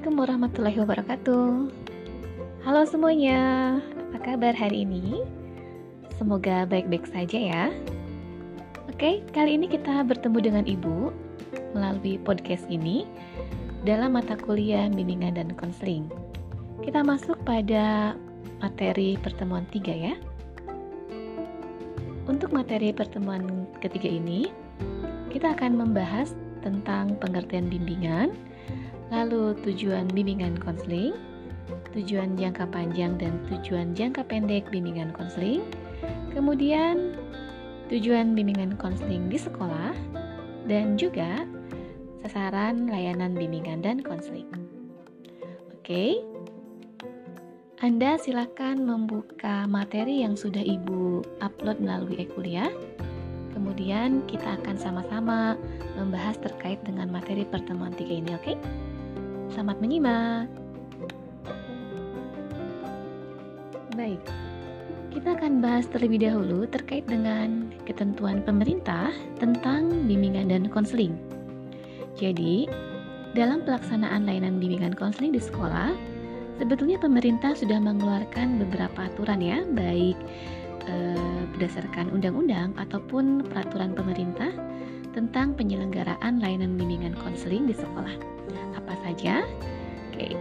Assalamualaikum warahmatullahi wabarakatuh. Halo semuanya, apa kabar hari ini? Semoga baik-baik saja ya. Oke, kali ini kita bertemu dengan Ibu melalui podcast ini dalam mata kuliah bimbingan dan konseling. Kita masuk pada materi pertemuan tiga ya. Untuk materi pertemuan ketiga ini, kita akan membahas tentang pengertian bimbingan, lalu tujuan bimbingan konseling, tujuan jangka panjang dan tujuan jangka pendek bimbingan konseling, kemudian tujuan bimbingan konseling di sekolah, dan juga sasaran layanan bimbingan dan konseling. Oke, Anda silakan membuka materi yang sudah Ibu upload melalui e-kuliah. Kemudian kita akan sama-sama membahas terkait dengan materi pertemuan tiga ini, oke? Okay? Selamat menyimak. Baik, kita akan bahas terlebih dahulu terkait dengan ketentuan pemerintah tentang bimbingan dan konseling. Jadi, dalam pelaksanaan layanan bimbingan konseling di sekolah, sebetulnya pemerintah sudah mengeluarkan beberapa aturan ya, baik eh, berdasarkan undang-undang ataupun peraturan pemerintah tentang penyelenggaraan layanan bimbingan konseling di sekolah apa saja? Oke.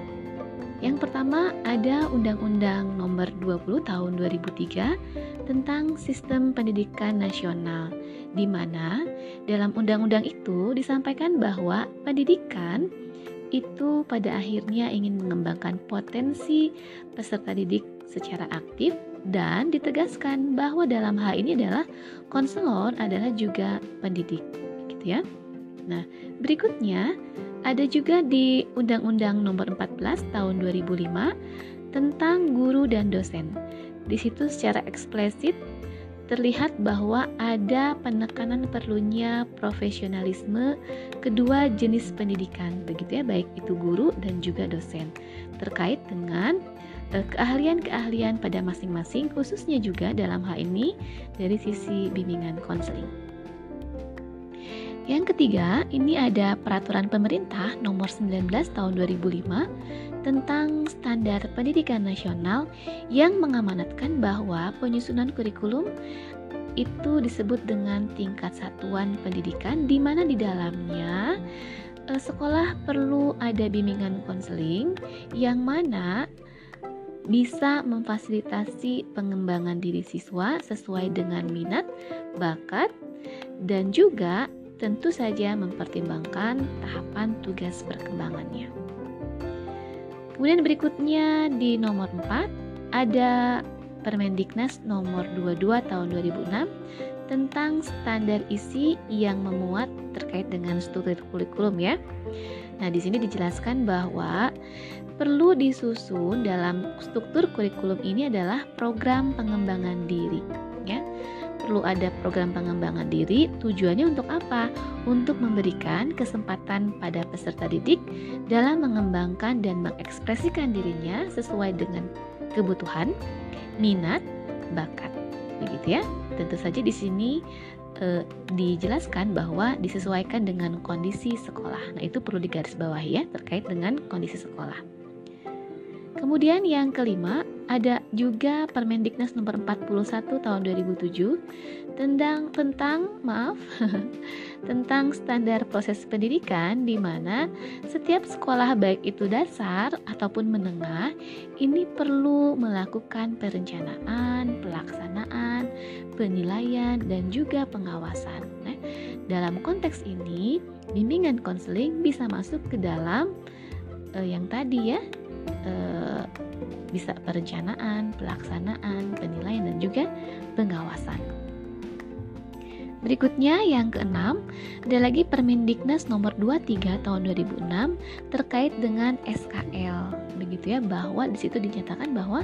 Yang pertama ada Undang-Undang Nomor 20 Tahun 2003 tentang Sistem Pendidikan Nasional di mana dalam undang-undang itu disampaikan bahwa pendidikan itu pada akhirnya ingin mengembangkan potensi peserta didik secara aktif dan ditegaskan bahwa dalam hal ini adalah konselor adalah juga pendidik gitu ya. Nah, berikutnya ada juga di Undang-Undang Nomor 14 Tahun 2005 tentang guru dan dosen. Di situ secara eksplisit terlihat bahwa ada penekanan perlunya profesionalisme kedua jenis pendidikan, begitu ya, baik itu guru dan juga dosen, terkait dengan eh, keahlian-keahlian pada masing-masing, khususnya juga dalam hal ini dari sisi bimbingan konseling. Yang ketiga, ini ada peraturan pemerintah nomor 19 tahun 2005 tentang standar pendidikan nasional yang mengamanatkan bahwa penyusunan kurikulum itu disebut dengan tingkat satuan pendidikan di mana di dalamnya eh, sekolah perlu ada bimbingan konseling yang mana bisa memfasilitasi pengembangan diri siswa sesuai dengan minat, bakat, dan juga tentu saja mempertimbangkan tahapan tugas perkembangannya. Kemudian berikutnya di nomor 4 ada Permendiknas nomor 22 tahun 2006 tentang standar isi yang memuat terkait dengan struktur kurikulum ya. Nah, di sini dijelaskan bahwa perlu disusun dalam struktur kurikulum ini adalah program pengembangan diri perlu ada program pengembangan diri. Tujuannya untuk apa? Untuk memberikan kesempatan pada peserta didik dalam mengembangkan dan mengekspresikan dirinya sesuai dengan kebutuhan, minat, bakat. Begitu ya. Tentu saja di sini e, dijelaskan bahwa disesuaikan dengan kondisi sekolah. Nah, itu perlu digarisbawahi ya terkait dengan kondisi sekolah. Kemudian yang kelima, ada juga Permendiknas nomor 41 tahun 2007 tentang tentang maaf tentang standar proses pendidikan di mana setiap sekolah baik itu dasar ataupun menengah ini perlu melakukan perencanaan, pelaksanaan, penilaian dan juga pengawasan. Nah, dalam konteks ini, bimbingan konseling bisa masuk ke dalam uh, yang tadi ya. Uh, bisa perencanaan, pelaksanaan, penilaian, dan juga pengawasan. Berikutnya yang keenam, ada lagi Permendiknas nomor 23 tahun 2006 terkait dengan SKL. Begitu ya, bahwa di situ dinyatakan bahwa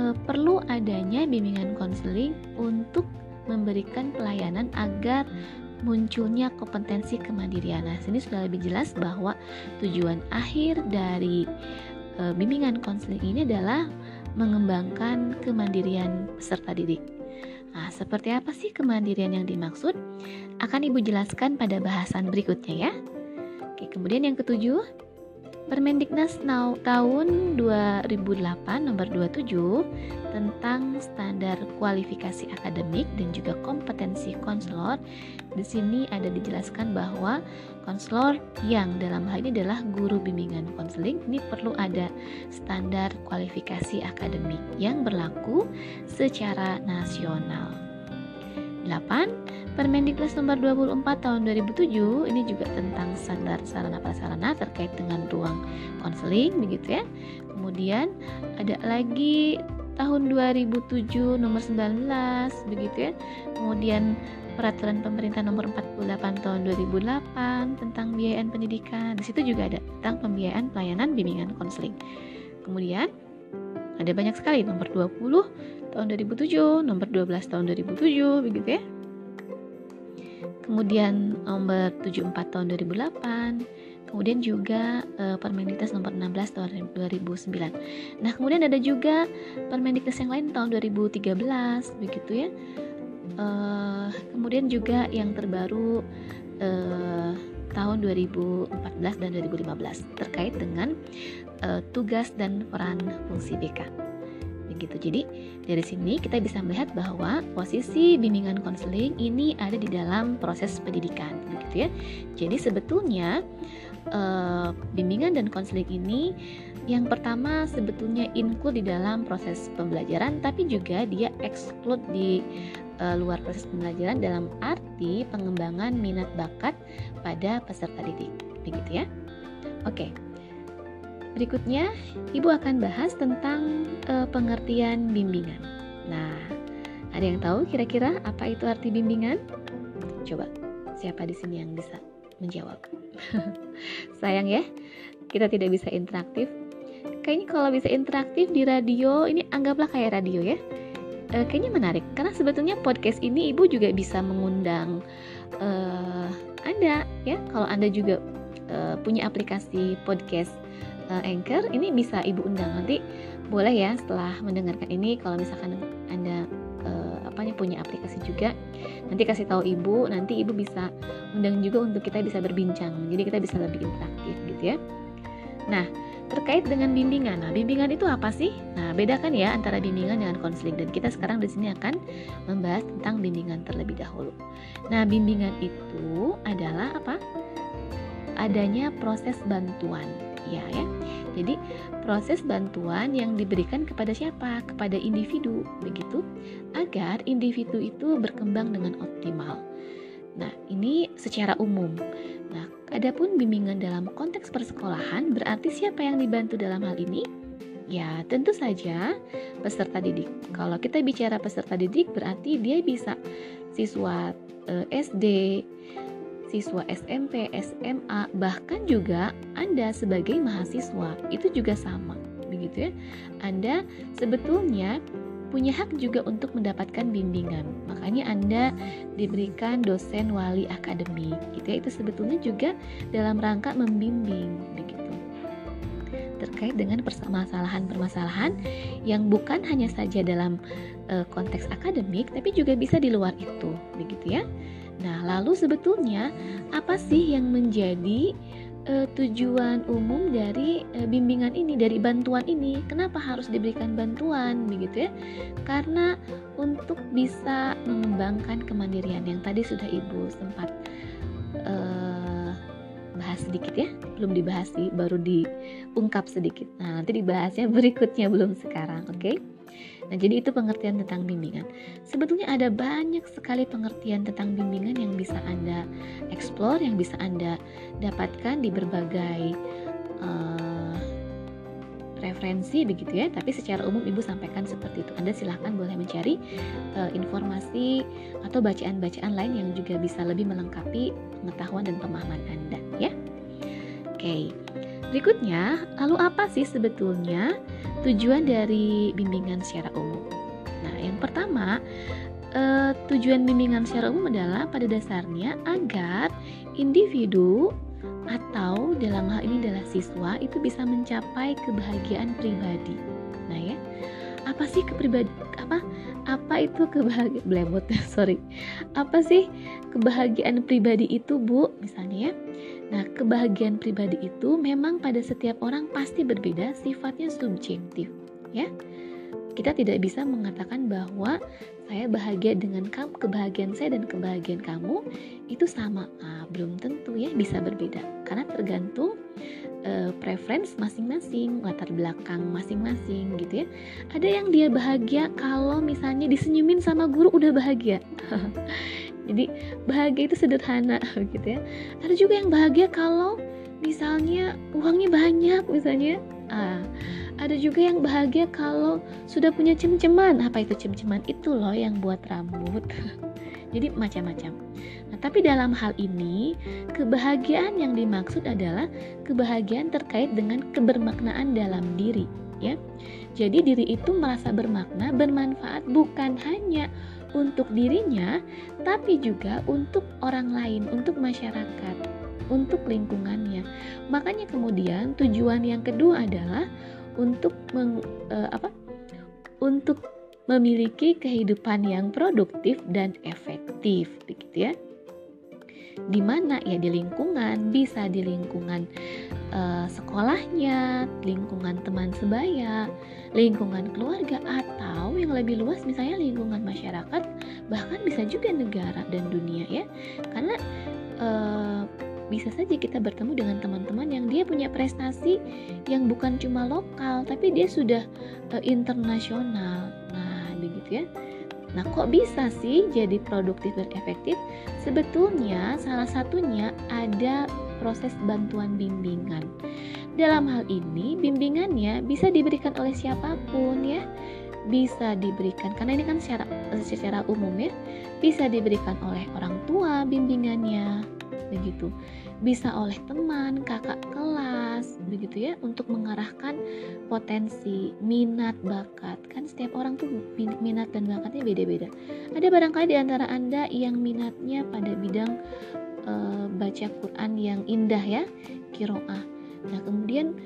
e, perlu adanya bimbingan konseling untuk memberikan pelayanan agar munculnya kompetensi kemandirian. Nah, sini sudah lebih jelas bahwa tujuan akhir dari e, bimbingan konseling ini adalah mengembangkan kemandirian peserta didik. Nah, seperti apa sih kemandirian yang dimaksud? Akan Ibu jelaskan pada bahasan berikutnya ya. Oke, kemudian yang ketujuh, Permendiknas tahun 2008 nomor 27 tentang standar kualifikasi akademik dan juga kompetensi konselor. Di sini ada dijelaskan bahwa konselor yang dalam hal ini adalah guru bimbingan konseling ini perlu ada standar kualifikasi akademik yang berlaku secara nasional. 8 Permendikbud nomor 24 tahun 2007 ini juga tentang standar sarana prasarana terkait dengan ruang konseling begitu ya. Kemudian ada lagi tahun 2007 nomor 19 begitu ya. Kemudian peraturan pemerintah nomor 48 tahun 2008 tentang biayaan pendidikan. Di situ juga ada tentang pembiayaan pelayanan bimbingan konseling. Kemudian ada banyak sekali nomor 20 tahun 2007, nomor 12 tahun 2007 begitu ya kemudian nomor 74 tahun 2008 kemudian juga uh, Permendiknas nomor 16 tahun 2009 nah kemudian ada juga Permendiknas yang lain tahun 2013 begitu ya uh, kemudian juga yang terbaru uh, tahun 2014 dan 2015 terkait dengan uh, tugas dan peran fungsi BK gitu. Jadi dari sini kita bisa melihat bahwa posisi bimbingan konseling ini ada di dalam proses pendidikan, begitu ya. Jadi sebetulnya uh, bimbingan dan konseling ini yang pertama sebetulnya include di dalam proses pembelajaran, tapi juga dia exclude di uh, luar proses pembelajaran dalam arti pengembangan minat bakat pada peserta didik, begitu ya. Oke. Berikutnya, Ibu akan bahas tentang uh, pengertian bimbingan. Nah, ada yang tahu kira-kira apa itu arti bimbingan? Coba, siapa di sini yang bisa menjawab? Sayang ya, kita tidak bisa interaktif. Kayaknya kalau bisa interaktif di radio, ini anggaplah kayak radio ya. E, kayaknya menarik karena sebetulnya podcast ini ibu juga bisa mengundang uh, anda ya. Kalau anda juga uh, punya aplikasi podcast uh, Anchor ini bisa ibu undang. Nanti boleh ya setelah mendengarkan ini kalau misalkan anda uh, apa punya aplikasi juga nanti kasih tahu ibu. Nanti ibu bisa undang juga untuk kita bisa berbincang. Jadi kita bisa lebih interaktif gitu ya. Nah terkait dengan bimbingan. Nah bimbingan itu apa sih? Nah bedakan ya antara bimbingan dengan konseling. Dan kita sekarang di sini akan membahas tentang bimbingan terlebih dahulu. Nah bimbingan itu adalah apa? Adanya proses bantuan. Ya ya. Jadi proses bantuan yang diberikan kepada siapa? Kepada individu begitu? Agar individu itu berkembang dengan optimal. Nah, ini secara umum. Nah, adapun bimbingan dalam konteks persekolahan berarti siapa yang dibantu dalam hal ini? Ya, tentu saja peserta didik. Kalau kita bicara peserta didik berarti dia bisa siswa eh, SD, siswa SMP, SMA, bahkan juga Anda sebagai mahasiswa itu juga sama, begitu ya. Anda sebetulnya punya hak juga untuk mendapatkan bimbingan. Makanya Anda diberikan dosen wali akademik, gitu ya. Itu sebetulnya juga dalam rangka membimbing, begitu. Terkait dengan permasalahan-permasalahan yang bukan hanya saja dalam uh, konteks akademik, tapi juga bisa di luar itu, begitu ya. Nah, lalu sebetulnya apa sih yang menjadi uh, tujuan umum dari uh, bimbingan ini, dari bantuan ini? Kenapa harus diberikan bantuan, begitu ya? Karena untuk bisa mengembangkan kemandirian yang tadi sudah ibu sempat uh, bahas sedikit ya, belum dibahas sih, baru diungkap sedikit. Nah, nanti dibahasnya berikutnya belum sekarang, oke? Okay? Nah, jadi itu pengertian tentang bimbingan. Sebetulnya ada banyak sekali pengertian tentang bimbingan yang bisa Anda explore, yang bisa Anda dapatkan di berbagai uh, referensi begitu ya. Tapi secara umum Ibu sampaikan seperti itu. Anda silahkan boleh mencari uh, informasi atau bacaan-bacaan lain yang juga bisa lebih melengkapi pengetahuan dan pemahaman Anda ya. Oke. Okay. Berikutnya, lalu apa sih sebetulnya tujuan dari bimbingan secara umum? Nah, yang pertama, eh, tujuan bimbingan secara umum adalah pada dasarnya agar individu atau dalam hal ini adalah siswa itu bisa mencapai kebahagiaan pribadi. Nah, ya. apa sih kepribadi apa apa itu kebahagiaan blemot sorry apa sih kebahagiaan pribadi itu bu misalnya ya nah kebahagiaan pribadi itu memang pada setiap orang pasti berbeda sifatnya subjektif ya kita tidak bisa mengatakan bahwa saya bahagia dengan kamu, kebahagiaan saya dan kebahagiaan kamu itu sama. Ah, belum tentu ya, bisa berbeda karena tergantung uh, preference masing-masing, latar belakang masing-masing gitu ya. Ada yang dia bahagia kalau misalnya disenyumin sama guru udah bahagia. Jadi bahagia itu sederhana gitu ya. Ada juga yang bahagia kalau misalnya uangnya banyak misalnya. Ah, ada juga yang bahagia kalau sudah punya cem-ceman. Apa itu cem-ceman? Itu loh yang buat rambut. Jadi macam-macam. Nah, tapi dalam hal ini, kebahagiaan yang dimaksud adalah kebahagiaan terkait dengan kebermaknaan dalam diri, ya. Jadi diri itu merasa bermakna, bermanfaat bukan hanya untuk dirinya, tapi juga untuk orang lain, untuk masyarakat, untuk lingkungannya. Makanya kemudian tujuan yang kedua adalah untuk meng, uh, apa? Untuk memiliki kehidupan yang produktif dan efektif begitu ya. Di mana? Ya di lingkungan bisa di lingkungan uh, sekolahnya lingkungan teman sebaya lingkungan keluarga atau yang lebih luas misalnya lingkungan masyarakat bahkan bisa juga negara dan dunia ya. Karena uh, bisa saja kita bertemu dengan teman-teman yang dia punya prestasi yang bukan cuma lokal tapi dia sudah uh, internasional. Nah begitu ya. Nah kok bisa sih jadi produktif dan efektif? Sebetulnya salah satunya ada proses bantuan bimbingan. Dalam hal ini bimbingannya bisa diberikan oleh siapa pun ya. Bisa diberikan karena ini kan secara secara umum ya bisa diberikan oleh orang tua bimbingannya begitu bisa oleh teman, kakak kelas, begitu ya, untuk mengarahkan potensi, minat, bakat. Kan setiap orang tuh minat dan bakatnya beda-beda. Ada barangkali di antara Anda yang minatnya pada bidang e, baca Quran yang indah ya, kiroah. Nah, kemudian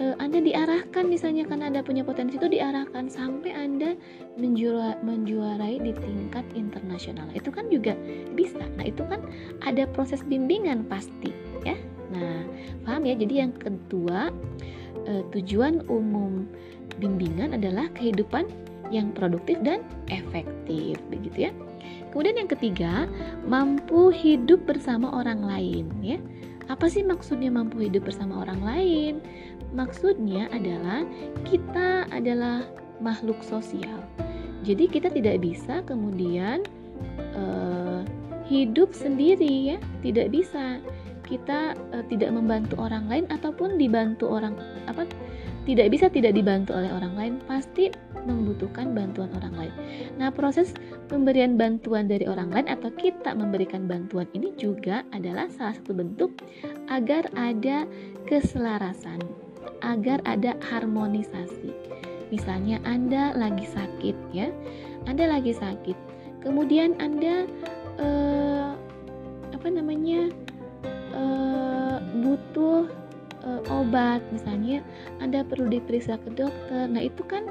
uh, Anda diarahkan misalnya karena Anda punya potensi itu diarahkan sampai Anda menjuara, menjuarai di tingkat internasional. Itu kan juga bisa. Nah, itu kan ada proses bimbingan pasti ya. Nah, paham ya? Jadi yang kedua, uh, tujuan umum bimbingan adalah kehidupan yang produktif dan efektif begitu ya. Kemudian yang ketiga, mampu hidup bersama orang lain ya. Apa sih maksudnya mampu hidup bersama orang lain? Maksudnya adalah kita adalah makhluk sosial. Jadi kita tidak bisa kemudian uh, hidup sendiri ya, tidak bisa. Kita uh, tidak membantu orang lain ataupun dibantu orang apa tidak bisa tidak dibantu oleh orang lain, pasti membutuhkan bantuan orang lain. Nah, proses pemberian bantuan dari orang lain atau kita memberikan bantuan ini juga adalah salah satu bentuk agar ada keselarasan agar ada harmonisasi. Misalnya Anda lagi sakit ya, Anda lagi sakit, kemudian Anda eh, apa namanya eh, butuh eh, obat, misalnya Anda perlu diperiksa ke dokter. Nah itu kan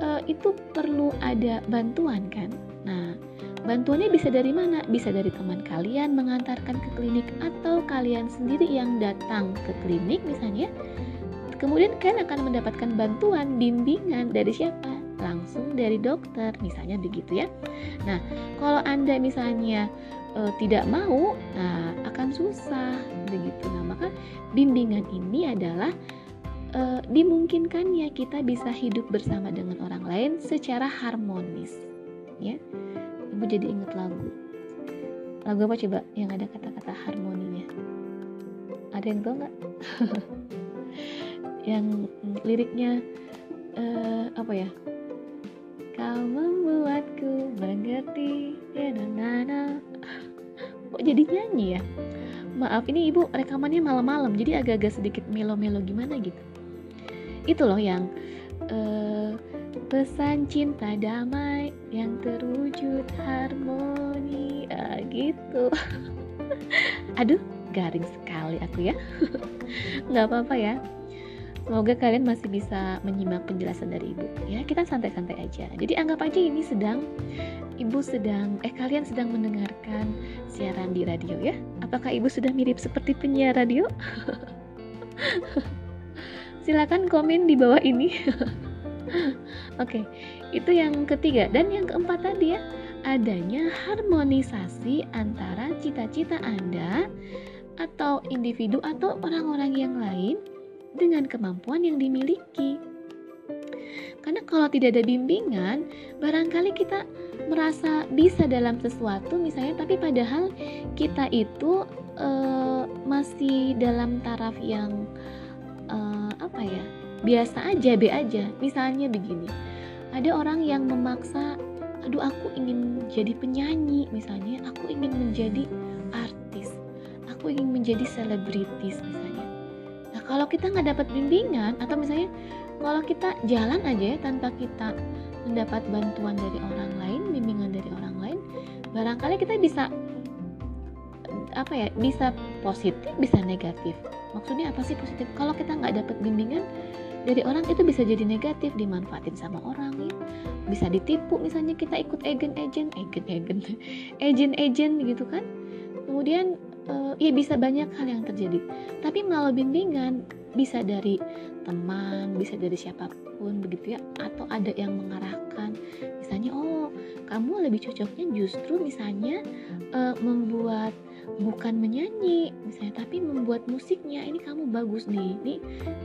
eh, itu perlu ada bantuan kan. Nah Bantuannya bisa dari mana? Bisa dari teman kalian mengantarkan ke klinik atau kalian sendiri yang datang ke klinik misalnya Kemudian kalian akan mendapatkan bantuan bimbingan dari siapa? Langsung dari dokter, misalnya begitu ya. Nah, kalau Anda misalnya e, tidak mau, nah akan susah begitu. Nah, maka bimbingan ini adalah e, dimungkinkan ya kita bisa hidup bersama dengan orang lain secara harmonis. Ya. Ibu jadi ingat lagu. Lagu apa coba yang ada kata-kata harmoninya? Ada yang tahu nggak? yang liriknya uh, apa ya? Kau membuatku mengerti. Ya nana kok jadi nyanyi ya? Maaf ini ibu rekamannya malam-malam jadi agak-agak sedikit melo-melo gimana gitu? Itu loh yang uh, pesan cinta damai yang terwujud harmoni. Uh, gitu. Aduh garing sekali aku ya. Nggak apa-apa ya Semoga kalian masih bisa menyimak penjelasan dari ibu. Ya, kita santai-santai aja. Jadi anggap aja ini sedang ibu sedang eh kalian sedang mendengarkan siaran di radio ya. Apakah ibu sudah mirip seperti penyiar radio? Silakan komen di bawah ini. Oke, itu yang ketiga dan yang keempat tadi ya, adanya harmonisasi antara cita-cita Anda atau individu atau orang-orang yang lain dengan kemampuan yang dimiliki. Karena kalau tidak ada bimbingan, barangkali kita merasa bisa dalam sesuatu misalnya tapi padahal kita itu uh, masih dalam taraf yang uh, apa ya? biasa aja, be aja. Misalnya begini. Ada orang yang memaksa, aduh aku ingin jadi penyanyi misalnya, aku ingin menjadi artis, aku ingin menjadi selebritis misalnya kalau kita nggak dapat bimbingan atau misalnya kalau kita jalan aja ya tanpa kita mendapat bantuan dari orang lain bimbingan dari orang lain barangkali kita bisa apa ya bisa positif bisa negatif. Maksudnya apa sih positif? Kalau kita nggak dapat bimbingan dari orang itu bisa jadi negatif dimanfaatin sama orang ya. Bisa ditipu misalnya kita ikut agent-agent agent-agent agent-agent gitu kan. Kemudian uh, ya bisa banyak hal yang terjadi. Tapi melalui bimbingan bisa dari teman bisa dari siapa pun begitu ya. Atau ada yang mengarahkan. Misalnya oh kamu lebih cocoknya justru misalnya uh, membuat bukan menyanyi misalnya tapi membuat musiknya. Ini kamu bagus nih. Ini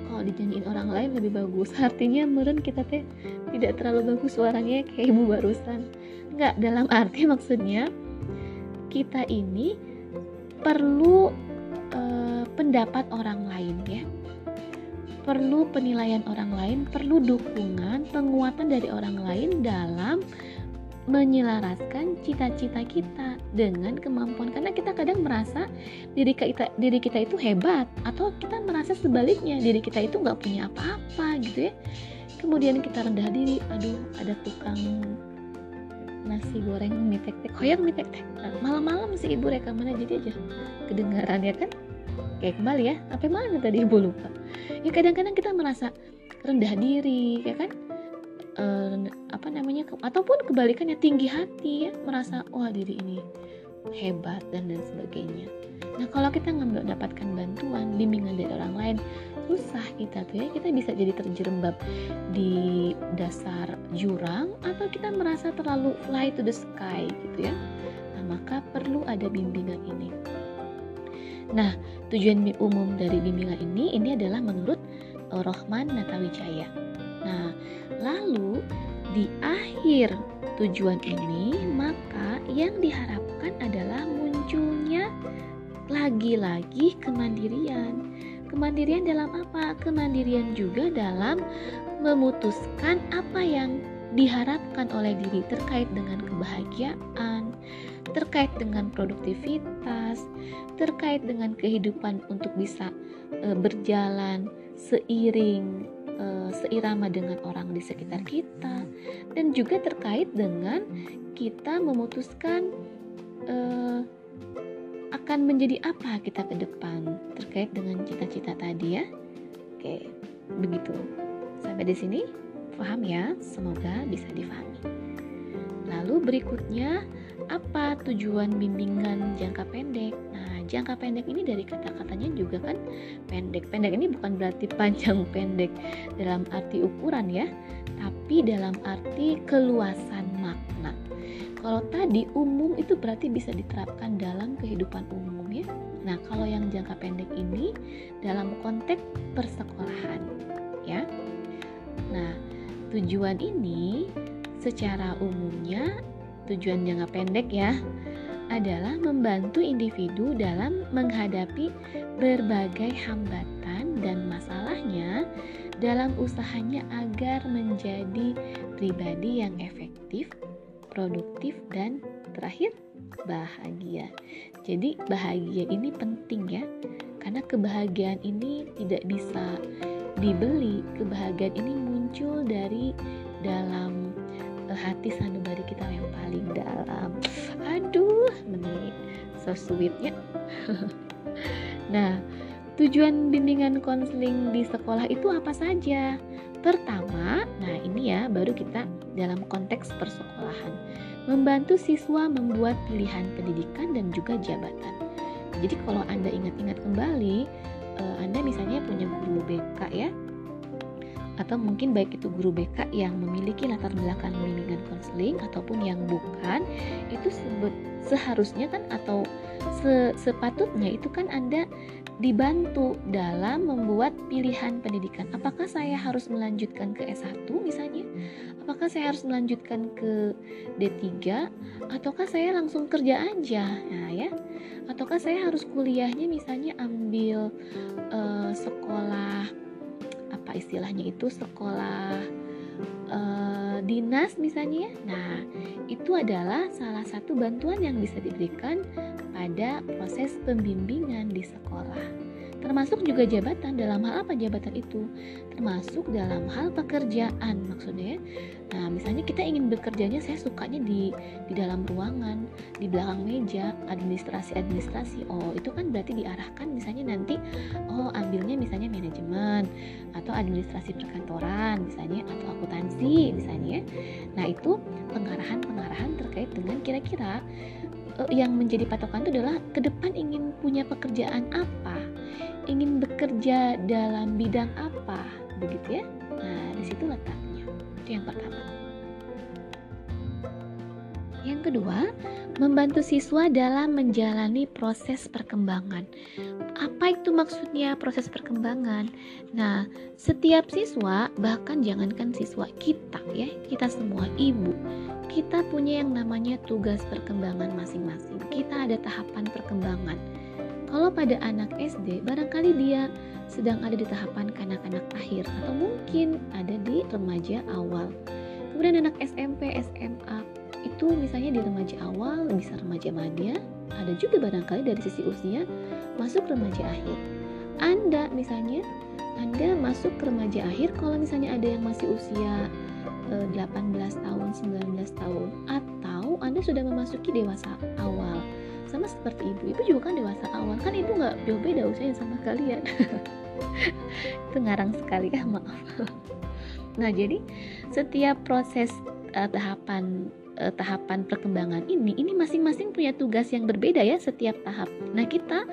kalau dinyanyiin orang lain lebih bagus. Artinya meren kita teh tidak terlalu bagus suaranya kayak ibu barusan. Nggak dalam arti maksudnya kita ini perlu uh, pendapat orang lain ya. Perlu penilaian orang lain perlu dukungan penguatan dari orang lain dalam menyelaraskan cita-cita kita dengan kemampuan. Karena kita kadang merasa diri kita diri kita itu hebat atau kita merasa sebaliknya diri kita itu nggak punya apa-apa gitu ya. Kemudian kita rendah diri aduh ada tukang nasi goreng mie tek tek koyang mie tek tek nah, malam-malam sih ibu rekamannya jadi aja kedengaran ya kan? Kayak kembali ya. Apa mana tadi ibu lupa? Ya kadang-kadang kita merasa rendah diri ya kan? E, apa namanya ataupun kebalikannya tinggi hati ya. Merasa wah diri ini hebat dan lain sebagainya. Nah kalau kita nggak mendapatkan bantuan bimbingan dari orang lain susah kita tuh ya. Kita bisa jadi terjerembab di dasar jurang atau kita merasa terlalu fly to the sky gitu ya. Nah maka perlu ada bimbingan ini. Nah tujuan umum dari bimbingan ini ini adalah menurut uh, Rohman Natawijaya. Nah lalu di akhir tujuan ini maka yang diharapkan adalah munculnya lagi-lagi kemandirian Kemandirian dalam apa? Kemandirian juga dalam memutuskan apa yang diharapkan oleh diri terkait dengan kebahagiaan, terkait dengan produktivitas, terkait dengan kehidupan untuk bisa e, berjalan seiring e, seirama dengan orang di sekitar kita dan juga terkait dengan kita memutuskan e, akan menjadi apa kita ke depan terkait dengan cita-cita tadi ya. Oke, begitu. Sampai di sini paham ya? Semoga bisa difahami. Lalu berikutnya apa tujuan bimbingan jangka pendek? Nah, jangka pendek ini dari kata-katanya juga kan pendek. Pendek ini bukan berarti panjang pendek dalam arti ukuran ya, tapi dalam arti keluasan makna. Kalau tadi umum itu berarti bisa diterapkan dalam kehidupan umum ya. Nah, kalau yang jangka pendek ini dalam konteks persekolahan ya. Nah, tujuan ini secara umumnya tujuan jangka pendek ya adalah membantu individu dalam menghadapi berbagai hambatan dan masalahnya dalam usahanya agar menjadi pribadi yang efektif, produktif, dan terakhir bahagia. Jadi, bahagia ini penting ya, karena kebahagiaan ini tidak bisa dibeli. Kebahagiaan ini muncul dari dalam eh, hati sanubari kita yang paling dalam. Aduh, menit so sweetnya. nah, tujuan bimbingan konseling di sekolah itu apa saja? Pertama, nah ini ya baru kita dalam konteks persekolahan, membantu siswa membuat pilihan pendidikan dan juga jabatan. Jadi kalau Anda ingat-ingat kembali, eh, Anda misalnya punya guru BK ya, atau mungkin baik itu guru BK yang memiliki latar belakang bimbingan konseling ataupun yang bukan, itu seharusnya kan atau se sepatutnya itu kan Anda dibantu dalam membuat pilihan pendidikan. Apakah saya harus melanjutkan ke S1 misalnya? Apakah saya harus melanjutkan ke D3 ataukah saya langsung kerja aja? Nah, ya. Ataukah saya harus kuliahnya misalnya ambil uh, sekolah apa istilahnya itu sekolah uh, dinas misalnya ya. Nah, itu adalah salah satu bantuan yang bisa diberikan pada proses pembimbingan di sekolah termasuk juga jabatan dalam hal apa jabatan itu termasuk dalam hal pekerjaan maksudnya ya. nah misalnya kita ingin bekerjanya saya sukanya di di dalam ruangan di belakang meja administrasi administrasi oh itu kan berarti diarahkan misalnya nanti oh ambilnya misalnya manajemen atau administrasi perkantoran misalnya atau akuntansi misalnya ya. nah itu pengarahan pengarahan terkait dengan kira-kira eh, yang menjadi patokan itu adalah ke depan ingin punya pekerjaan apa ingin bekerja dalam bidang apa begitu ya? Nah di situ letaknya. Itu yang pertama. Yang kedua membantu siswa dalam menjalani proses perkembangan. Apa itu maksudnya proses perkembangan? Nah setiap siswa bahkan jangankan siswa kita ya kita semua ibu kita punya yang namanya tugas perkembangan masing-masing. Kita ada tahapan perkembangan kalau pada anak SD, barangkali dia sedang ada di tahapan kanak-kanak akhir atau mungkin ada di remaja awal. Kemudian anak SMP, SMA itu misalnya di remaja awal, bisa remaja madya, ada juga barangkali dari sisi usia masuk remaja akhir. Anda misalnya, Anda masuk ke remaja akhir kalau misalnya ada yang masih usia 18 eh, tahun, 19 tahun atau Anda sudah memasuki dewasa awal sama seperti ibu. Ibu juga kan dewasa awal kan ibu nggak jauh beda usianya sama kalian. Itu ngarang sekali ya maaf. Nah jadi setiap proses uh, tahapan uh, tahapan perkembangan ini ini masing-masing punya tugas yang berbeda ya setiap tahap. Nah kita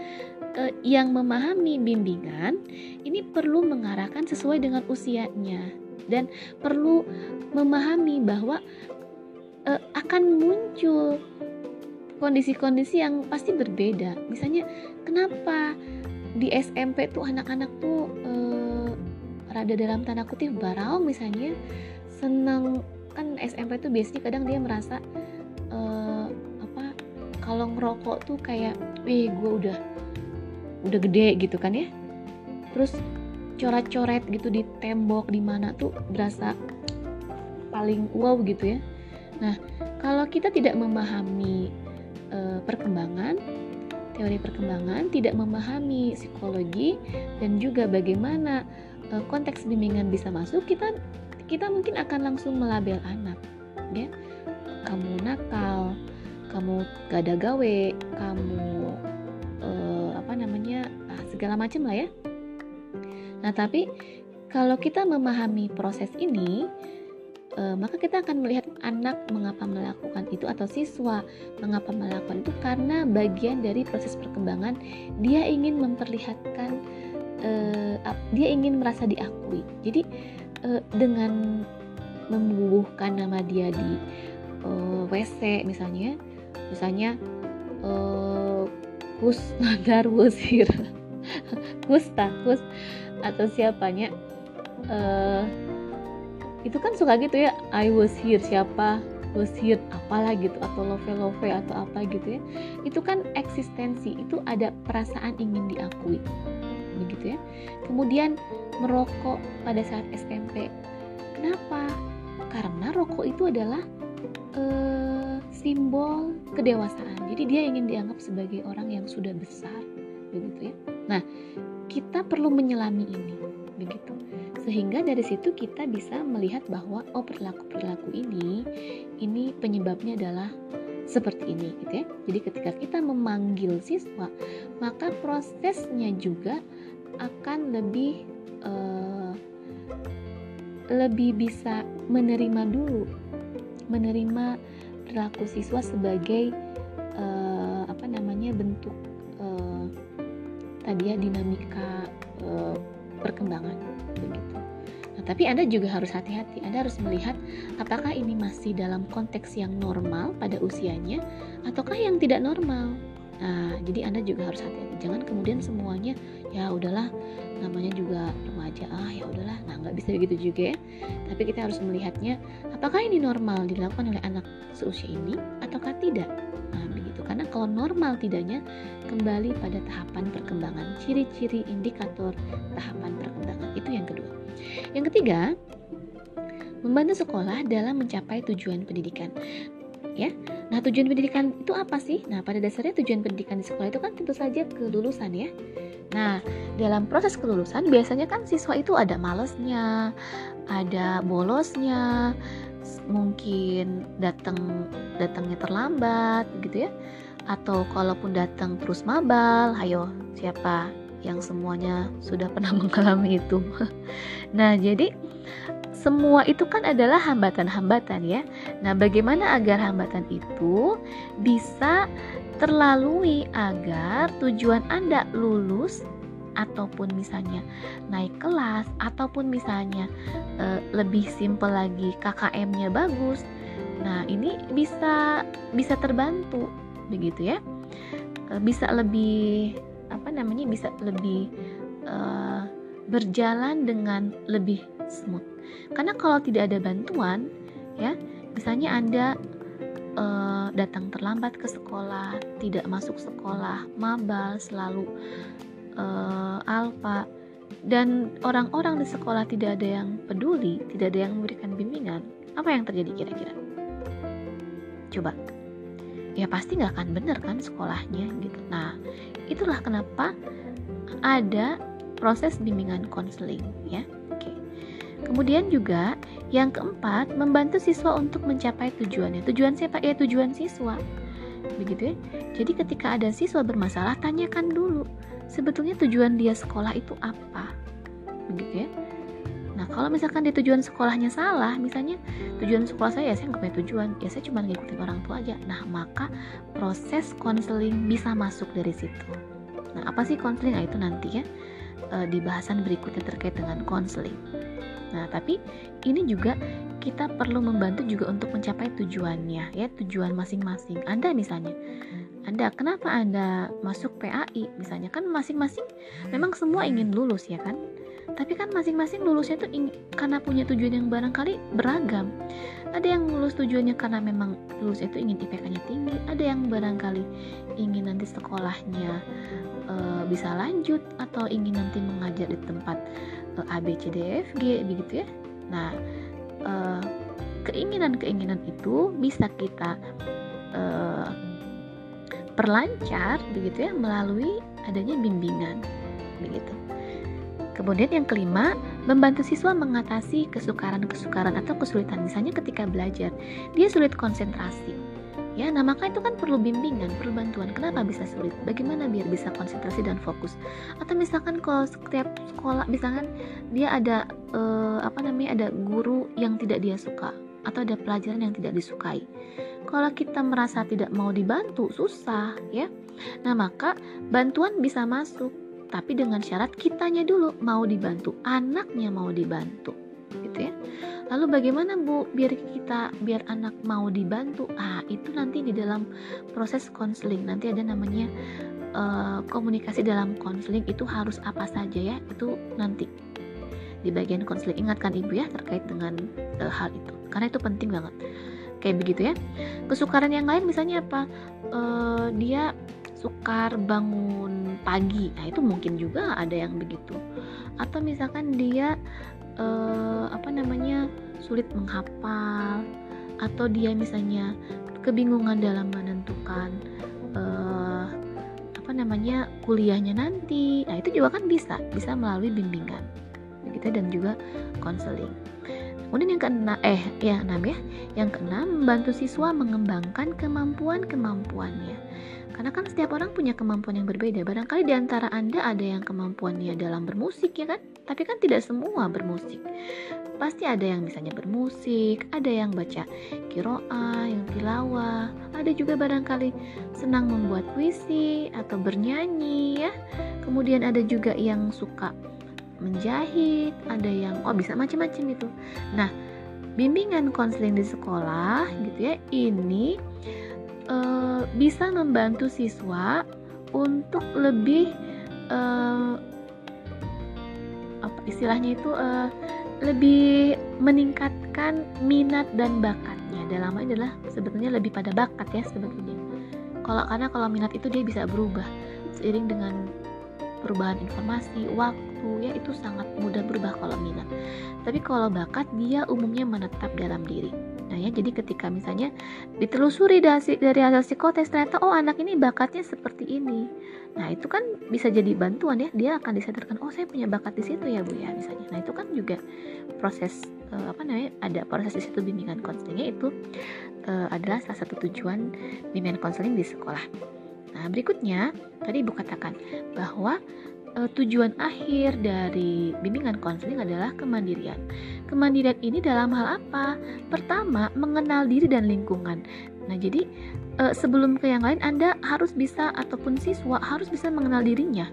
uh, yang memahami bimbingan ini perlu mengarahkan sesuai dengan usianya. Dan perlu memahami bahwa uh, akan muncul kondisi-kondisi yang pasti berbeda. Misalnya, kenapa di SMP tuh anak-anak tuh eh, rada dalam tanda kutip barau misalnya senang kan SMP tuh biasanya kadang dia merasa eh, apa kalau ngerokok tuh kayak, wih gue udah udah gede gitu kan ya. Terus coret-coret gitu di tembok di mana tuh berasa paling wow gitu ya. Nah, kalau kita tidak memahami e, perkembangan, teori perkembangan, tidak memahami psikologi dan juga bagaimana e, konteks bimbingan bisa masuk, kita kita mungkin akan langsung melabel anak, ya. Kamu nakal, kamu gak ada gawe, kamu e, apa namanya ah, segala macam lah ya. Nah tapi kalau kita memahami proses ini, e, maka kita akan melihat anak mengapa melakukan itu atau siswa mengapa melakukan itu karena bagian dari proses perkembangan dia ingin memperlihatkan e, dia ingin merasa diakui. Jadi e, dengan membubuhkan nama dia di e, WC misalnya misalnya e, kus darwusir kus takus atau siapanya uh, itu kan suka gitu ya I was here siapa was here apalah gitu atau love love atau apa gitu ya. Itu kan eksistensi itu ada perasaan ingin diakui begitu ya. Kemudian merokok pada saat SMP kenapa? Karena rokok itu adalah uh, simbol kedewasaan. Jadi dia ingin dianggap sebagai orang yang sudah besar begitu ya. Nah kita perlu menyelami ini begitu sehingga dari situ kita bisa melihat bahwa oh perilaku-perilaku ini ini penyebabnya adalah seperti ini gitu ya. Jadi ketika kita memanggil siswa, maka prosesnya juga akan lebih uh, lebih bisa menerima dulu menerima perilaku siswa sebagai uh, apa namanya bentuk uh, tadi ya dinamika uh, perkembangan begitu. Tapi Anda juga harus hati-hati. Anda harus melihat apakah ini masih dalam konteks yang normal pada usianya ataukah yang tidak normal. Nah, jadi Anda juga harus hati-hati. Jangan kemudian semuanya ya udahlah namanya juga remaja ah ya udahlah nah nggak bisa begitu juga ya tapi kita harus melihatnya apakah ini normal dilakukan oleh anak seusia ini ataukah tidak nah begitu karena kalau normal tidaknya kembali pada tahapan perkembangan ciri-ciri indikator tahapan perkembangan itu yang kedua yang ketiga membantu sekolah dalam mencapai tujuan pendidikan ya. Nah, tujuan pendidikan itu apa sih? Nah, pada dasarnya tujuan pendidikan di sekolah itu kan tentu saja kelulusan ya. Nah, dalam proses kelulusan biasanya kan siswa itu ada malesnya, ada bolosnya, mungkin datang datangnya terlambat gitu ya. Atau kalaupun datang terus mabal, ayo siapa yang semuanya sudah pernah mengalami itu. nah, jadi semua itu kan adalah hambatan-hambatan ya. Nah, bagaimana agar hambatan itu bisa terlalui agar tujuan Anda lulus ataupun misalnya naik kelas ataupun misalnya e, lebih simpel lagi KKM-nya bagus. Nah, ini bisa bisa terbantu begitu ya. E, bisa lebih apa namanya? bisa lebih e, berjalan dengan lebih smooth. Karena kalau tidak ada bantuan, ya, misalnya Anda uh, datang terlambat ke sekolah, tidak masuk sekolah, mabal, selalu uh, alfa, dan orang-orang di sekolah tidak ada yang peduli, tidak ada yang memberikan bimbingan, apa yang terjadi kira-kira? Coba, ya pasti nggak akan benar kan sekolahnya gitu. Nah, itulah kenapa ada proses bimbingan konseling ya. Oke. Kemudian juga yang keempat, membantu siswa untuk mencapai tujuannya. Tujuan siapa? Ya tujuan siswa. Begitu ya. Jadi ketika ada siswa bermasalah, tanyakan dulu sebetulnya tujuan dia sekolah itu apa. Begitu ya. Nah, kalau misalkan di tujuan sekolahnya salah, misalnya tujuan sekolah saya ya saya nggak punya tujuan, ya saya cuma ngikutin orang tua aja. Nah, maka proses konseling bisa masuk dari situ. Nah, apa sih konseling? Nah, itu nanti ya uh, di bahasan berikutnya terkait dengan konseling. Nah, tapi ini juga kita perlu membantu juga untuk mencapai tujuannya, ya tujuan masing-masing. Anda misalnya, Anda kenapa Anda masuk PAI? Misalnya kan masing-masing memang semua ingin lulus ya kan? Tapi kan masing-masing lulusnya tuh karena punya tujuan yang barangkali beragam. Ada yang lulus tujuannya karena memang lulus itu ingin IPK-nya tinggi, ada yang barangkali ingin nanti sekolahnya e, bisa lanjut atau ingin nanti mengajar di tempat e, A D e, G begitu ya. Nah, keinginan-keinginan itu bisa kita e, perlancar begitu ya melalui adanya bimbingan begitu. Kemudian yang kelima, membantu siswa mengatasi kesukaran-kesukaran atau kesulitan. Misalnya ketika belajar, dia sulit konsentrasi. Ya nah maka itu kan perlu bimbingan perlu bantuan. Kenapa bisa sulit? Bagaimana biar bisa konsentrasi dan fokus? Atau misalkan kalau setiap sekolah misalkan dia ada uh, apa namanya ada guru yang tidak dia suka atau ada pelajaran yang tidak disukai. Kalau kita merasa tidak mau dibantu susah ya. Nah maka bantuan bisa masuk tapi dengan syarat kitanya dulu mau dibantu anaknya mau dibantu gitu ya Lalu bagaimana Bu biar kita biar anak mau dibantu? Ah, itu nanti di dalam proses konseling nanti ada namanya uh, komunikasi dalam konseling itu harus apa saja ya? Itu nanti di bagian konseling ingatkan Ibu ya terkait dengan uh, hal itu. Karena itu penting banget. Kayak begitu ya. Kesukaran yang lain misalnya apa? Uh, dia sukar bangun pagi. Nah, itu mungkin juga ada yang begitu. Atau misalkan dia uh, apa namanya sulit menghafal atau dia misalnya kebingungan dalam menentukan uh, apa namanya kuliahnya nanti nah itu juga kan bisa bisa melalui bimbingan begitu dan juga konseling Kemudian yang keenam eh ya enam ya. Yang keenam membantu siswa mengembangkan kemampuan-kemampuannya. Karena kan setiap orang punya kemampuan yang berbeda. Barangkali di antara Anda ada yang kemampuannya dalam bermusik ya kan? Tapi kan tidak semua bermusik. Pasti ada yang misalnya bermusik, ada yang baca kiroa, yang tilawah, ada juga barangkali senang membuat puisi atau bernyanyi ya. Kemudian ada juga yang suka menjahit, ada yang oh bisa macam-macam itu. Nah, bimbingan konseling di sekolah gitu ya, ini uh, bisa membantu siswa untuk lebih uh, apa istilahnya itu uh, lebih meningkatkan minat dan bakatnya dalam hal ini adalah sebetulnya lebih pada bakat ya sebetulnya kalau karena kalau minat itu dia bisa berubah seiring dengan perubahan informasi waktu ya itu sangat mudah berubah kalau minat tapi kalau bakat dia umumnya menetap dalam diri Nah ya, jadi ketika misalnya ditelusuri dari, dari hasil psikotes ternyata oh anak ini bakatnya seperti ini. Nah itu kan bisa jadi bantuan ya, dia akan disadarkan oh saya punya bakat di situ ya bu ya misalnya. Nah itu kan juga proses uh, apa namanya ada proses di situ bimbingan konselingnya itu uh, adalah salah satu tujuan bimbingan konseling di sekolah. Nah berikutnya tadi ibu katakan bahwa uh, tujuan akhir dari bimbingan konseling adalah kemandirian. Kemandirian ini dalam hal apa? Pertama, mengenal diri dan lingkungan. Nah, jadi uh, sebelum ke yang lain Anda harus bisa ataupun siswa harus bisa mengenal dirinya.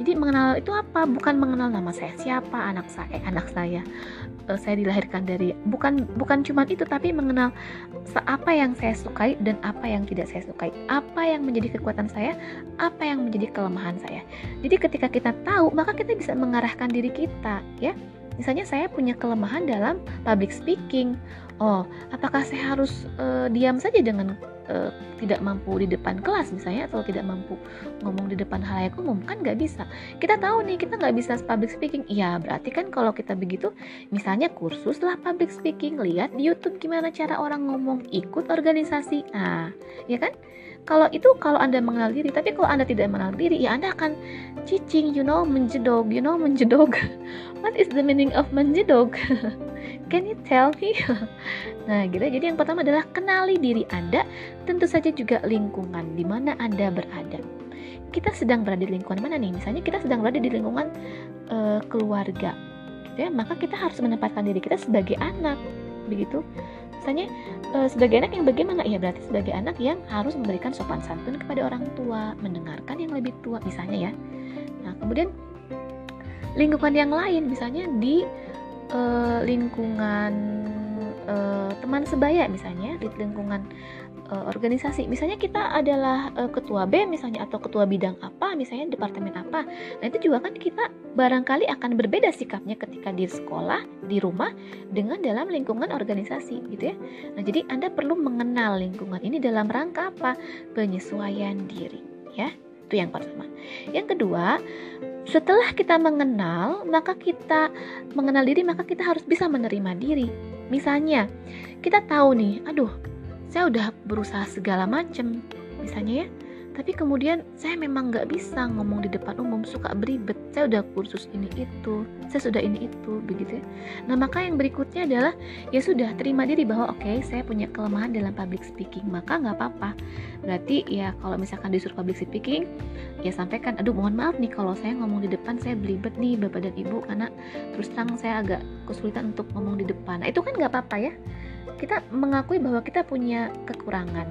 Jadi mengenal itu apa? Bukan mengenal nama saya siapa, anak saya, eh, anak saya. Uh, saya dilahirkan dari bukan bukan cuma itu tapi mengenal apa yang saya sukai dan apa yang tidak saya sukai. Apa yang menjadi kekuatan saya, apa yang menjadi kelemahan saya. Jadi ketika kita tahu, maka kita bisa mengarahkan diri kita, ya. Misalnya saya punya kelemahan dalam public speaking. Oh, apakah saya harus uh, diam saja dengan uh, tidak mampu di depan kelas misalnya atau tidak mampu ngomong di depan halayak umum? Kan nggak bisa. Kita tahu nih kita nggak bisa public speaking. Iya berarti kan kalau kita begitu misalnya kursus lah public speaking. Lihat di YouTube gimana cara orang ngomong. Ikut organisasi. Nah ya kan kalau itu kalau anda mengenal diri tapi kalau anda tidak mengenal diri ya anda akan cicing you know menjedog you know menjedog what is the meaning of menjedog Can you tell me? nah, gitu. Jadi yang pertama adalah kenali diri Anda, tentu saja juga lingkungan di mana Anda berada. Kita sedang berada di lingkungan mana nih? Misalnya kita sedang berada di lingkungan uh, keluarga, gitu ya. Maka kita harus menempatkan diri kita sebagai anak, begitu. Misalnya uh, sebagai anak yang bagaimana? Ya berarti sebagai anak yang harus memberikan sopan santun kepada orang tua, mendengarkan yang lebih tua, misalnya ya. Nah, kemudian lingkungan yang lain, misalnya di uh, lingkungan uh, teman sebaya misalnya di lingkungan uh, organisasi. Misalnya kita adalah uh, ketua B misalnya atau ketua bidang apa misalnya departemen apa nah itu juga kan kita barangkali akan berbeda sikapnya ketika di sekolah di rumah dengan dalam lingkungan organisasi gitu ya. Nah jadi anda perlu mengenal lingkungan ini dalam rangka apa? Penyesuaian diri ya. Itu yang pertama. Yang kedua setelah kita mengenal, maka kita mengenal diri, maka kita harus bisa menerima diri. Misalnya, kita tahu nih, aduh, saya udah berusaha segala macam, misalnya ya, tapi kemudian saya memang nggak bisa ngomong di depan umum suka beribet. Saya udah kursus ini itu saya sudah ini itu begitu ya. Nah maka yang berikutnya adalah ya sudah terima diri bahwa oke okay, saya punya kelemahan dalam public speaking maka nggak apa-apa. Berarti ya kalau misalkan disuruh public speaking ya sampaikan aduh mohon maaf nih kalau saya ngomong di depan saya belibet nih bapak dan ibu karena terus terang saya agak kesulitan untuk ngomong di depan. Nah itu kan nggak apa-apa ya kita mengakui bahwa kita punya kekurangan.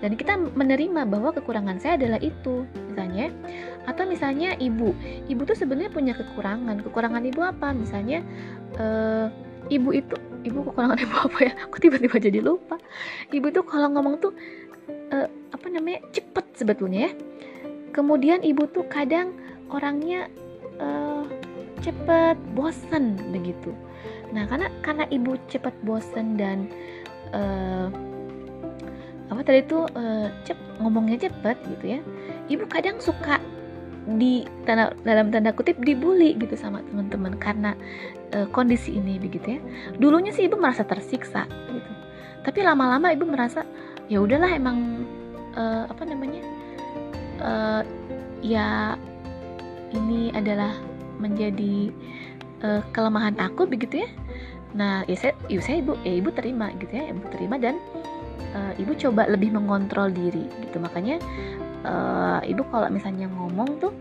Dan kita menerima bahwa kekurangan saya adalah itu misalnya. Atau misalnya ibu. Ibu tuh sebenarnya punya kekurangan. Kekurangan ibu apa? Misalnya uh, ibu itu ibu kekurangan ibu apa ya? Aku tiba-tiba jadi lupa. Ibu tuh kalau ngomong tuh uh, apa namanya cepet sebetulnya ya. Kemudian ibu tuh kadang orangnya uh, cepet bosen begitu nah karena karena ibu cepet bosen dan uh, apa tadi itu uh, cep ngomongnya cepet gitu ya ibu kadang suka di tanda, dalam tanda kutip dibully gitu sama teman-teman karena uh, kondisi ini begitu ya. Dulunya sih ibu merasa tersiksa gitu tapi lama-lama ibu merasa ya udahlah emang uh, apa namanya uh, ya ini adalah menjadi uh, kelemahan aku begitu ya. Nah ya saya, ya saya ibu ya ibu terima gitu ya ibu terima dan uh, ibu coba lebih mengontrol diri gitu. Makanya uh, ibu kalau misalnya ngomong tuh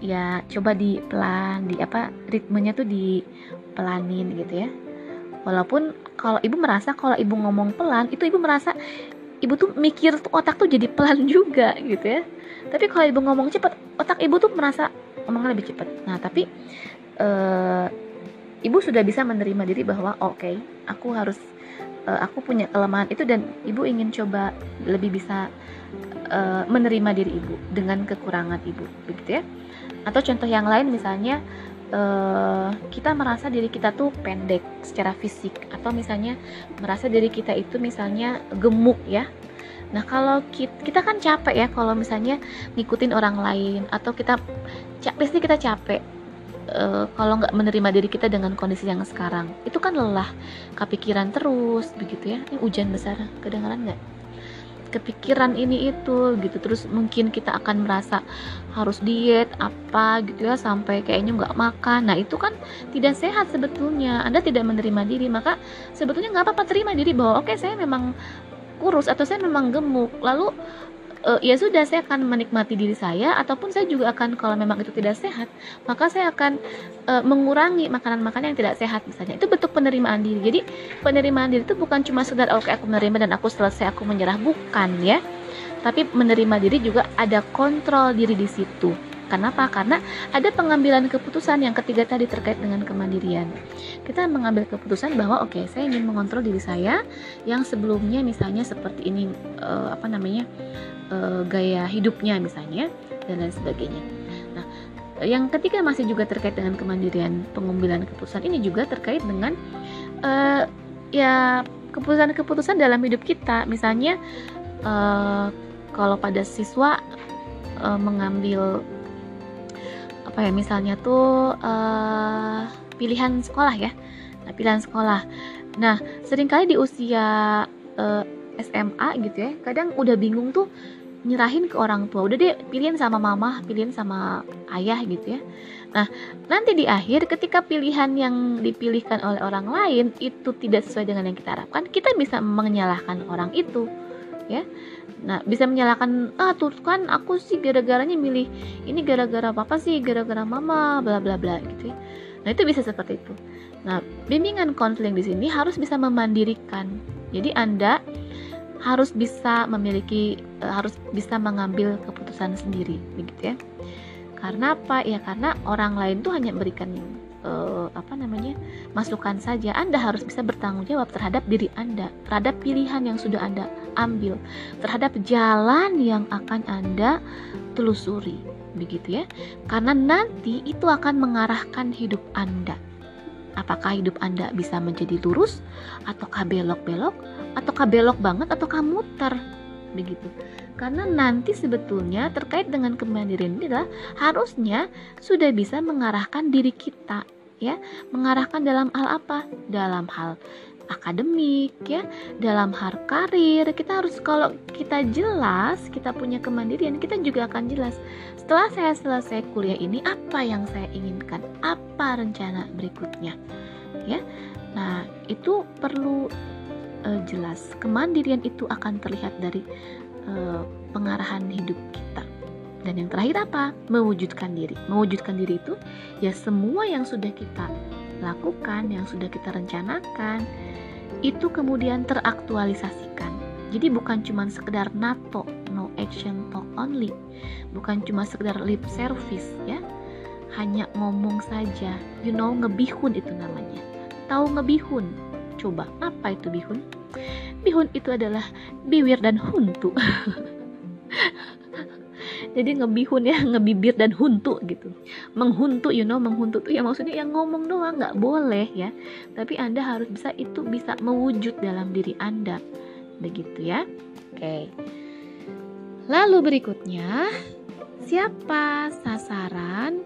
ya coba di pelan di apa ritmenya tuh di pelanin gitu ya. Walaupun kalau ibu merasa kalau ibu ngomong pelan itu ibu merasa ibu tuh mikir tuh otak tuh jadi pelan juga gitu ya. Tapi kalau ibu ngomong cepat otak ibu tuh merasa ngomongnya lebih cepat. Nah tapi uh, ibu sudah bisa menerima diri bahwa oke okay, aku harus uh, aku punya kelemahan itu dan ibu ingin coba lebih bisa uh, menerima diri ibu dengan kekurangan ibu begitu ya. Atau contoh yang lain misalnya uh, kita merasa diri kita tuh pendek secara fisik atau misalnya merasa diri kita itu misalnya gemuk ya. Nah kalau kita, kita kan capek ya kalau misalnya ngikutin orang lain atau kita pasti kita capek uh, kalau nggak menerima diri kita dengan kondisi yang sekarang itu kan lelah. Kepikiran terus begitu ya. Ini hujan besar kedengaran nggak? Kepikiran ini itu gitu. Terus mungkin kita akan merasa harus diet apa gitu ya sampai kayaknya nggak makan. Nah itu kan tidak sehat sebetulnya. Anda tidak menerima diri maka sebetulnya nggak apa-apa terima diri bahwa oke okay, saya memang kurus atau saya memang gemuk. Lalu uh, ya sudah saya akan menikmati diri saya ataupun saya juga akan kalau memang itu tidak sehat maka saya akan uh, mengurangi makanan-makanan yang tidak sehat misalnya. Itu bentuk penerimaan diri. Jadi penerimaan diri itu bukan cuma sekedar oke okay, aku menerima dan aku selesai aku menyerah. Bukan ya. Tapi menerima diri juga ada kontrol diri di situ Kenapa? Karena ada pengambilan keputusan yang ketiga tadi terkait dengan kemandirian. Kita mengambil keputusan bahwa oke, okay, saya ingin mengontrol diri saya yang sebelumnya misalnya seperti ini uh, apa namanya? uh, gaya hidupnya misalnya dan lain sebagainya. Nah, yang ketiga masih juga terkait dengan kemandirian pengambilan keputusan ini juga terkait dengan uh, ya keputusan-keputusan dalam hidup kita. Misalnya uh, kalau pada siswa uh, mengambil apa ya misalnya tuh uh, pilihan sekolah ya. Nah, pilihan sekolah. Nah, sering kali di usia uh, SMA gitu ya, kadang udah bingung tuh nyerahin ke orang tua udah deh pilihin sama mama pilihin sama ayah gitu ya nah nanti di akhir ketika pilihan yang dipilihkan oleh orang lain itu tidak sesuai dengan yang kita harapkan kita bisa menyalahkan orang itu ya. Nah bisa menyalahkan ah tuh kan aku sih gara-garanya milih ini gara-gara papa sih gara-gara mama bla bla bla gitu ya. Nah itu bisa seperti itu. Nah bimbingan konseling di sini harus bisa memandirikan. Jadi anda harus bisa memiliki uh, harus bisa mengambil keputusan sendiri begitu ya. Karena apa? Ya karena orang lain tuh hanya memberikan uh, apa namanya masukan saja. Anda harus bisa bertanggung jawab terhadap diri anda terhadap pilihan yang sudah anda ambil terhadap jalan yang akan anda telusuri. Begitu ya. Karena nanti itu akan mengarahkan hidup anda. Apakah hidup anda bisa menjadi lurus ataukah belok-belok ataukah belok banget ataukah muter? Begitu. Karena nanti sebetulnya terkait dengan kemandirian ini adalah harusnya sudah bisa mengarahkan diri kita ya. Mengarahkan dalam hal apa? Dalam hal akademik ya dalam hal karir kita harus kalau kita jelas kita punya kemandirian kita juga akan jelas setelah saya selesai kuliah ini apa yang saya inginkan apa rencana berikutnya ya nah itu perlu uh, jelas. Kemandirian itu akan terlihat dari uh, pengarahan hidup kita. Dan yang terakhir apa? Mewujudkan diri. Mewujudkan diri itu ya semua yang sudah kita lakukan, yang sudah kita rencanakan, itu kemudian teraktualisasikan. Jadi bukan cuma sekedar NATO, no action talk only. Bukan cuma sekedar lip service ya. Hanya ngomong saja. You know ngebihun itu namanya. Tahu ngebihun? Coba, apa itu bihun? Bihun itu adalah biwir dan huntu. Jadi ngebihun ya, ngebibir dan huntu gitu. Menghuntu, you know, menghuntu tuh ya maksudnya yang ngomong doang nggak boleh ya. Tapi Anda harus bisa itu bisa mewujud dalam diri Anda. Begitu ya. Oke. Lalu berikutnya, siapa sasaran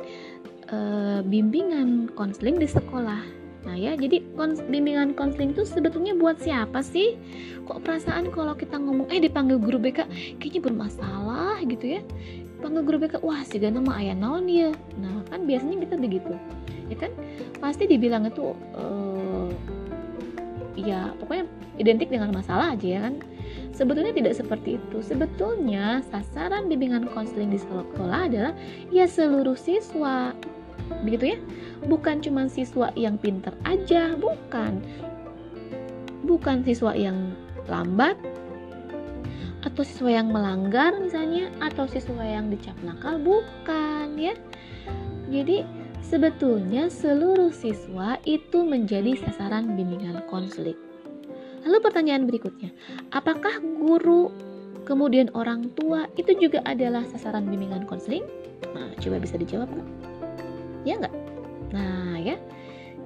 e, bimbingan konseling di sekolah? Nah ya, jadi kons bimbingan konseling itu sebetulnya buat siapa sih? Kok perasaan kalau kita ngomong, eh dipanggil guru BK, kayaknya bermasalah gitu ya. Panggil guru BK, wah sih nama ayah naon ya. Nah kan biasanya kita begitu, ya kan? Pasti dibilang itu uh, ya pokoknya identik dengan masalah aja ya kan sebetulnya tidak seperti itu sebetulnya sasaran bimbingan konseling di sekolah adalah ya seluruh siswa begitu ya? Bukan cuma siswa yang pinter aja bukan. Bukan siswa yang lambat atau siswa yang melanggar misalnya atau siswa yang dicap nakal bukan ya. Jadi sebetulnya seluruh siswa itu menjadi sasaran bimbingan konseling. Lalu pertanyaan berikutnya apakah guru kemudian orang tua itu juga adalah sasaran bimbingan konseling? Nah coba bisa dijawab nggak ya nggak nah ya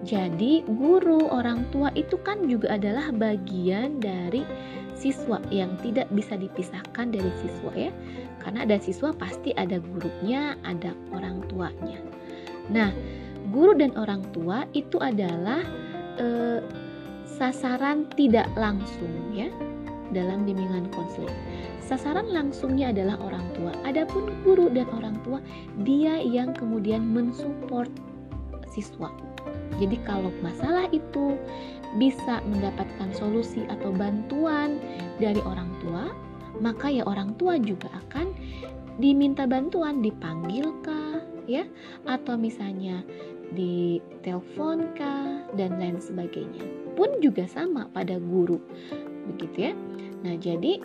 jadi guru orang tua itu kan juga adalah bagian dari siswa yang tidak bisa dipisahkan dari siswa ya. Karena ada siswa pasti ada gurunya, ada orang tuanya. Nah, guru dan orang tua itu adalah eh, sasaran tidak langsung ya dalam bimbingan konseling. Sasaran langsungnya adalah orang tua. Adapun guru dan orang tua dia yang kemudian mensupport siswa. Jadi kalau masalah itu bisa mendapatkan solusi atau bantuan dari orang tua, maka ya orang tua juga akan diminta bantuan, dipanggil kah, ya, atau misalnya ditelepon kah dan lain sebagainya. Pun juga sama pada guru, begitu ya. Nah jadi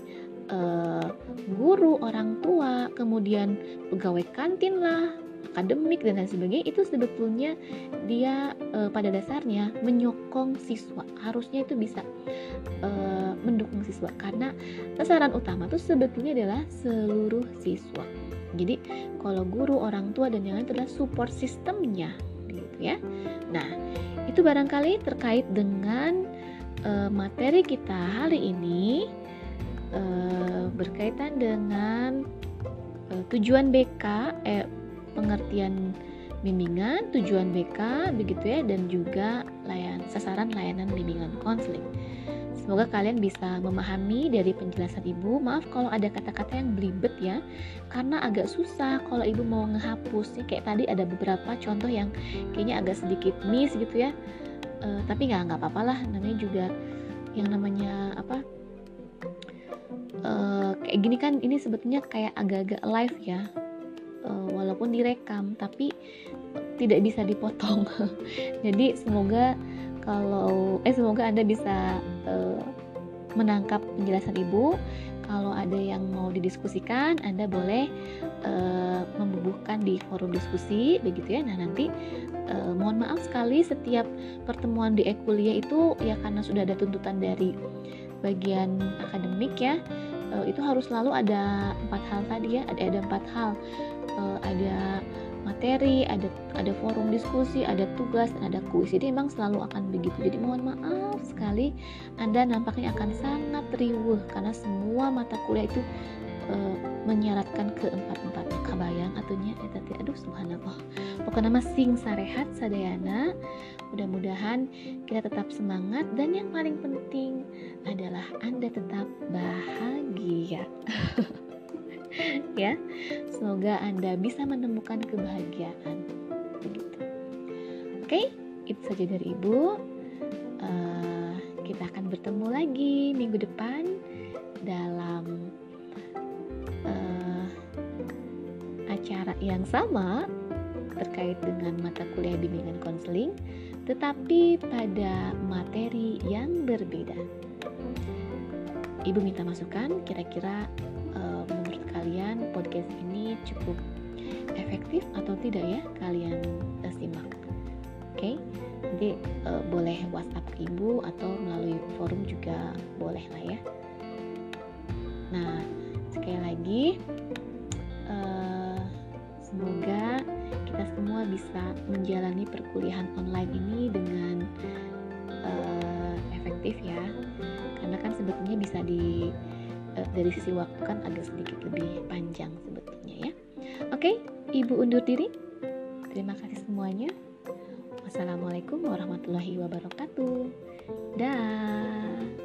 eh, guru, orang tua, kemudian pegawai kantin lah, akademik dan lain sebagainya itu sebetulnya dia e, pada dasarnya menyokong siswa. Harusnya itu bisa e, mendukung siswa karena sasaran utama itu sebetulnya adalah seluruh siswa. Jadi kalau guru orang tua dan yang lain adalah support sistemnya gitu ya. Nah itu barangkali terkait dengan materi kita hari ini e, berkaitan dengan tujuan BK eh pengertian bimbingan, tujuan BK begitu ya dan juga layan sasaran layanan bimbingan konseling. Semoga kalian bisa memahami dari penjelasan Ibu. Maaf kalau ada kata-kata yang belibet ya, karena agak susah kalau Ibu mau ngehapus. Ya, kayak tadi ada beberapa contoh yang kayaknya agak sedikit miss gitu ya. E, tapi nggak nggak apa-apa lah, namanya juga yang namanya apa? E, kayak gini kan ini sebetulnya kayak agak-agak live ya. Uh, walaupun direkam tapi tidak bisa dipotong. Jadi semoga kalau eh semoga anda bisa uh, menangkap penjelasan ibu. Kalau ada yang mau didiskusikan anda boleh uh, membubuhkan di forum diskusi begitu ya. Nah nanti uh, mohon maaf sekali setiap pertemuan di e-kuliah itu ya karena sudah ada tuntutan dari bagian akademik ya uh, itu harus selalu ada empat hal tadi ya ada ada empat hal uh, ada materi, ada ada forum diskusi, ada tugas, dan ada kuis. Jadi memang selalu akan begitu. Jadi mohon maaf sekali Anda nampaknya akan sangat riuh karena semua mata kuliah itu uh, menyaratkan keempat-empatnya kabayang atunya eta teh aduh subhanallah. Pokoknya masing sarehat sadayana. Mudah-mudahan kita tetap semangat dan yang paling penting adalah Anda tetap bahagia. ya semoga anda bisa menemukan kebahagiaan oke itu saja dari ibu uh, kita akan bertemu lagi minggu depan dalam acara yang sama terkait dengan mata kuliah bimbingan konseling tetapi pada materi yang berbeda. Ibu minta masukan kira-kira uh, menurut kalian podcast ini cukup efektif atau tidak ya kalian uh, simak oke okay? jadi uh, boleh WhatsApp ibu atau melalui forum juga boleh lah ya nah sekali lagi semoga kita semua bisa menjalani perkuliahan online ini dengan uh, efektif ya karena kan sebetulnya bisa di uh, dari sisi waktu kan agak sedikit lebih panjang sebetulnya ya. Oke, Ibu undur diri. Terima kasih semuanya. Wassalamualaikum warahmatullahi wabarakatuh. Dah.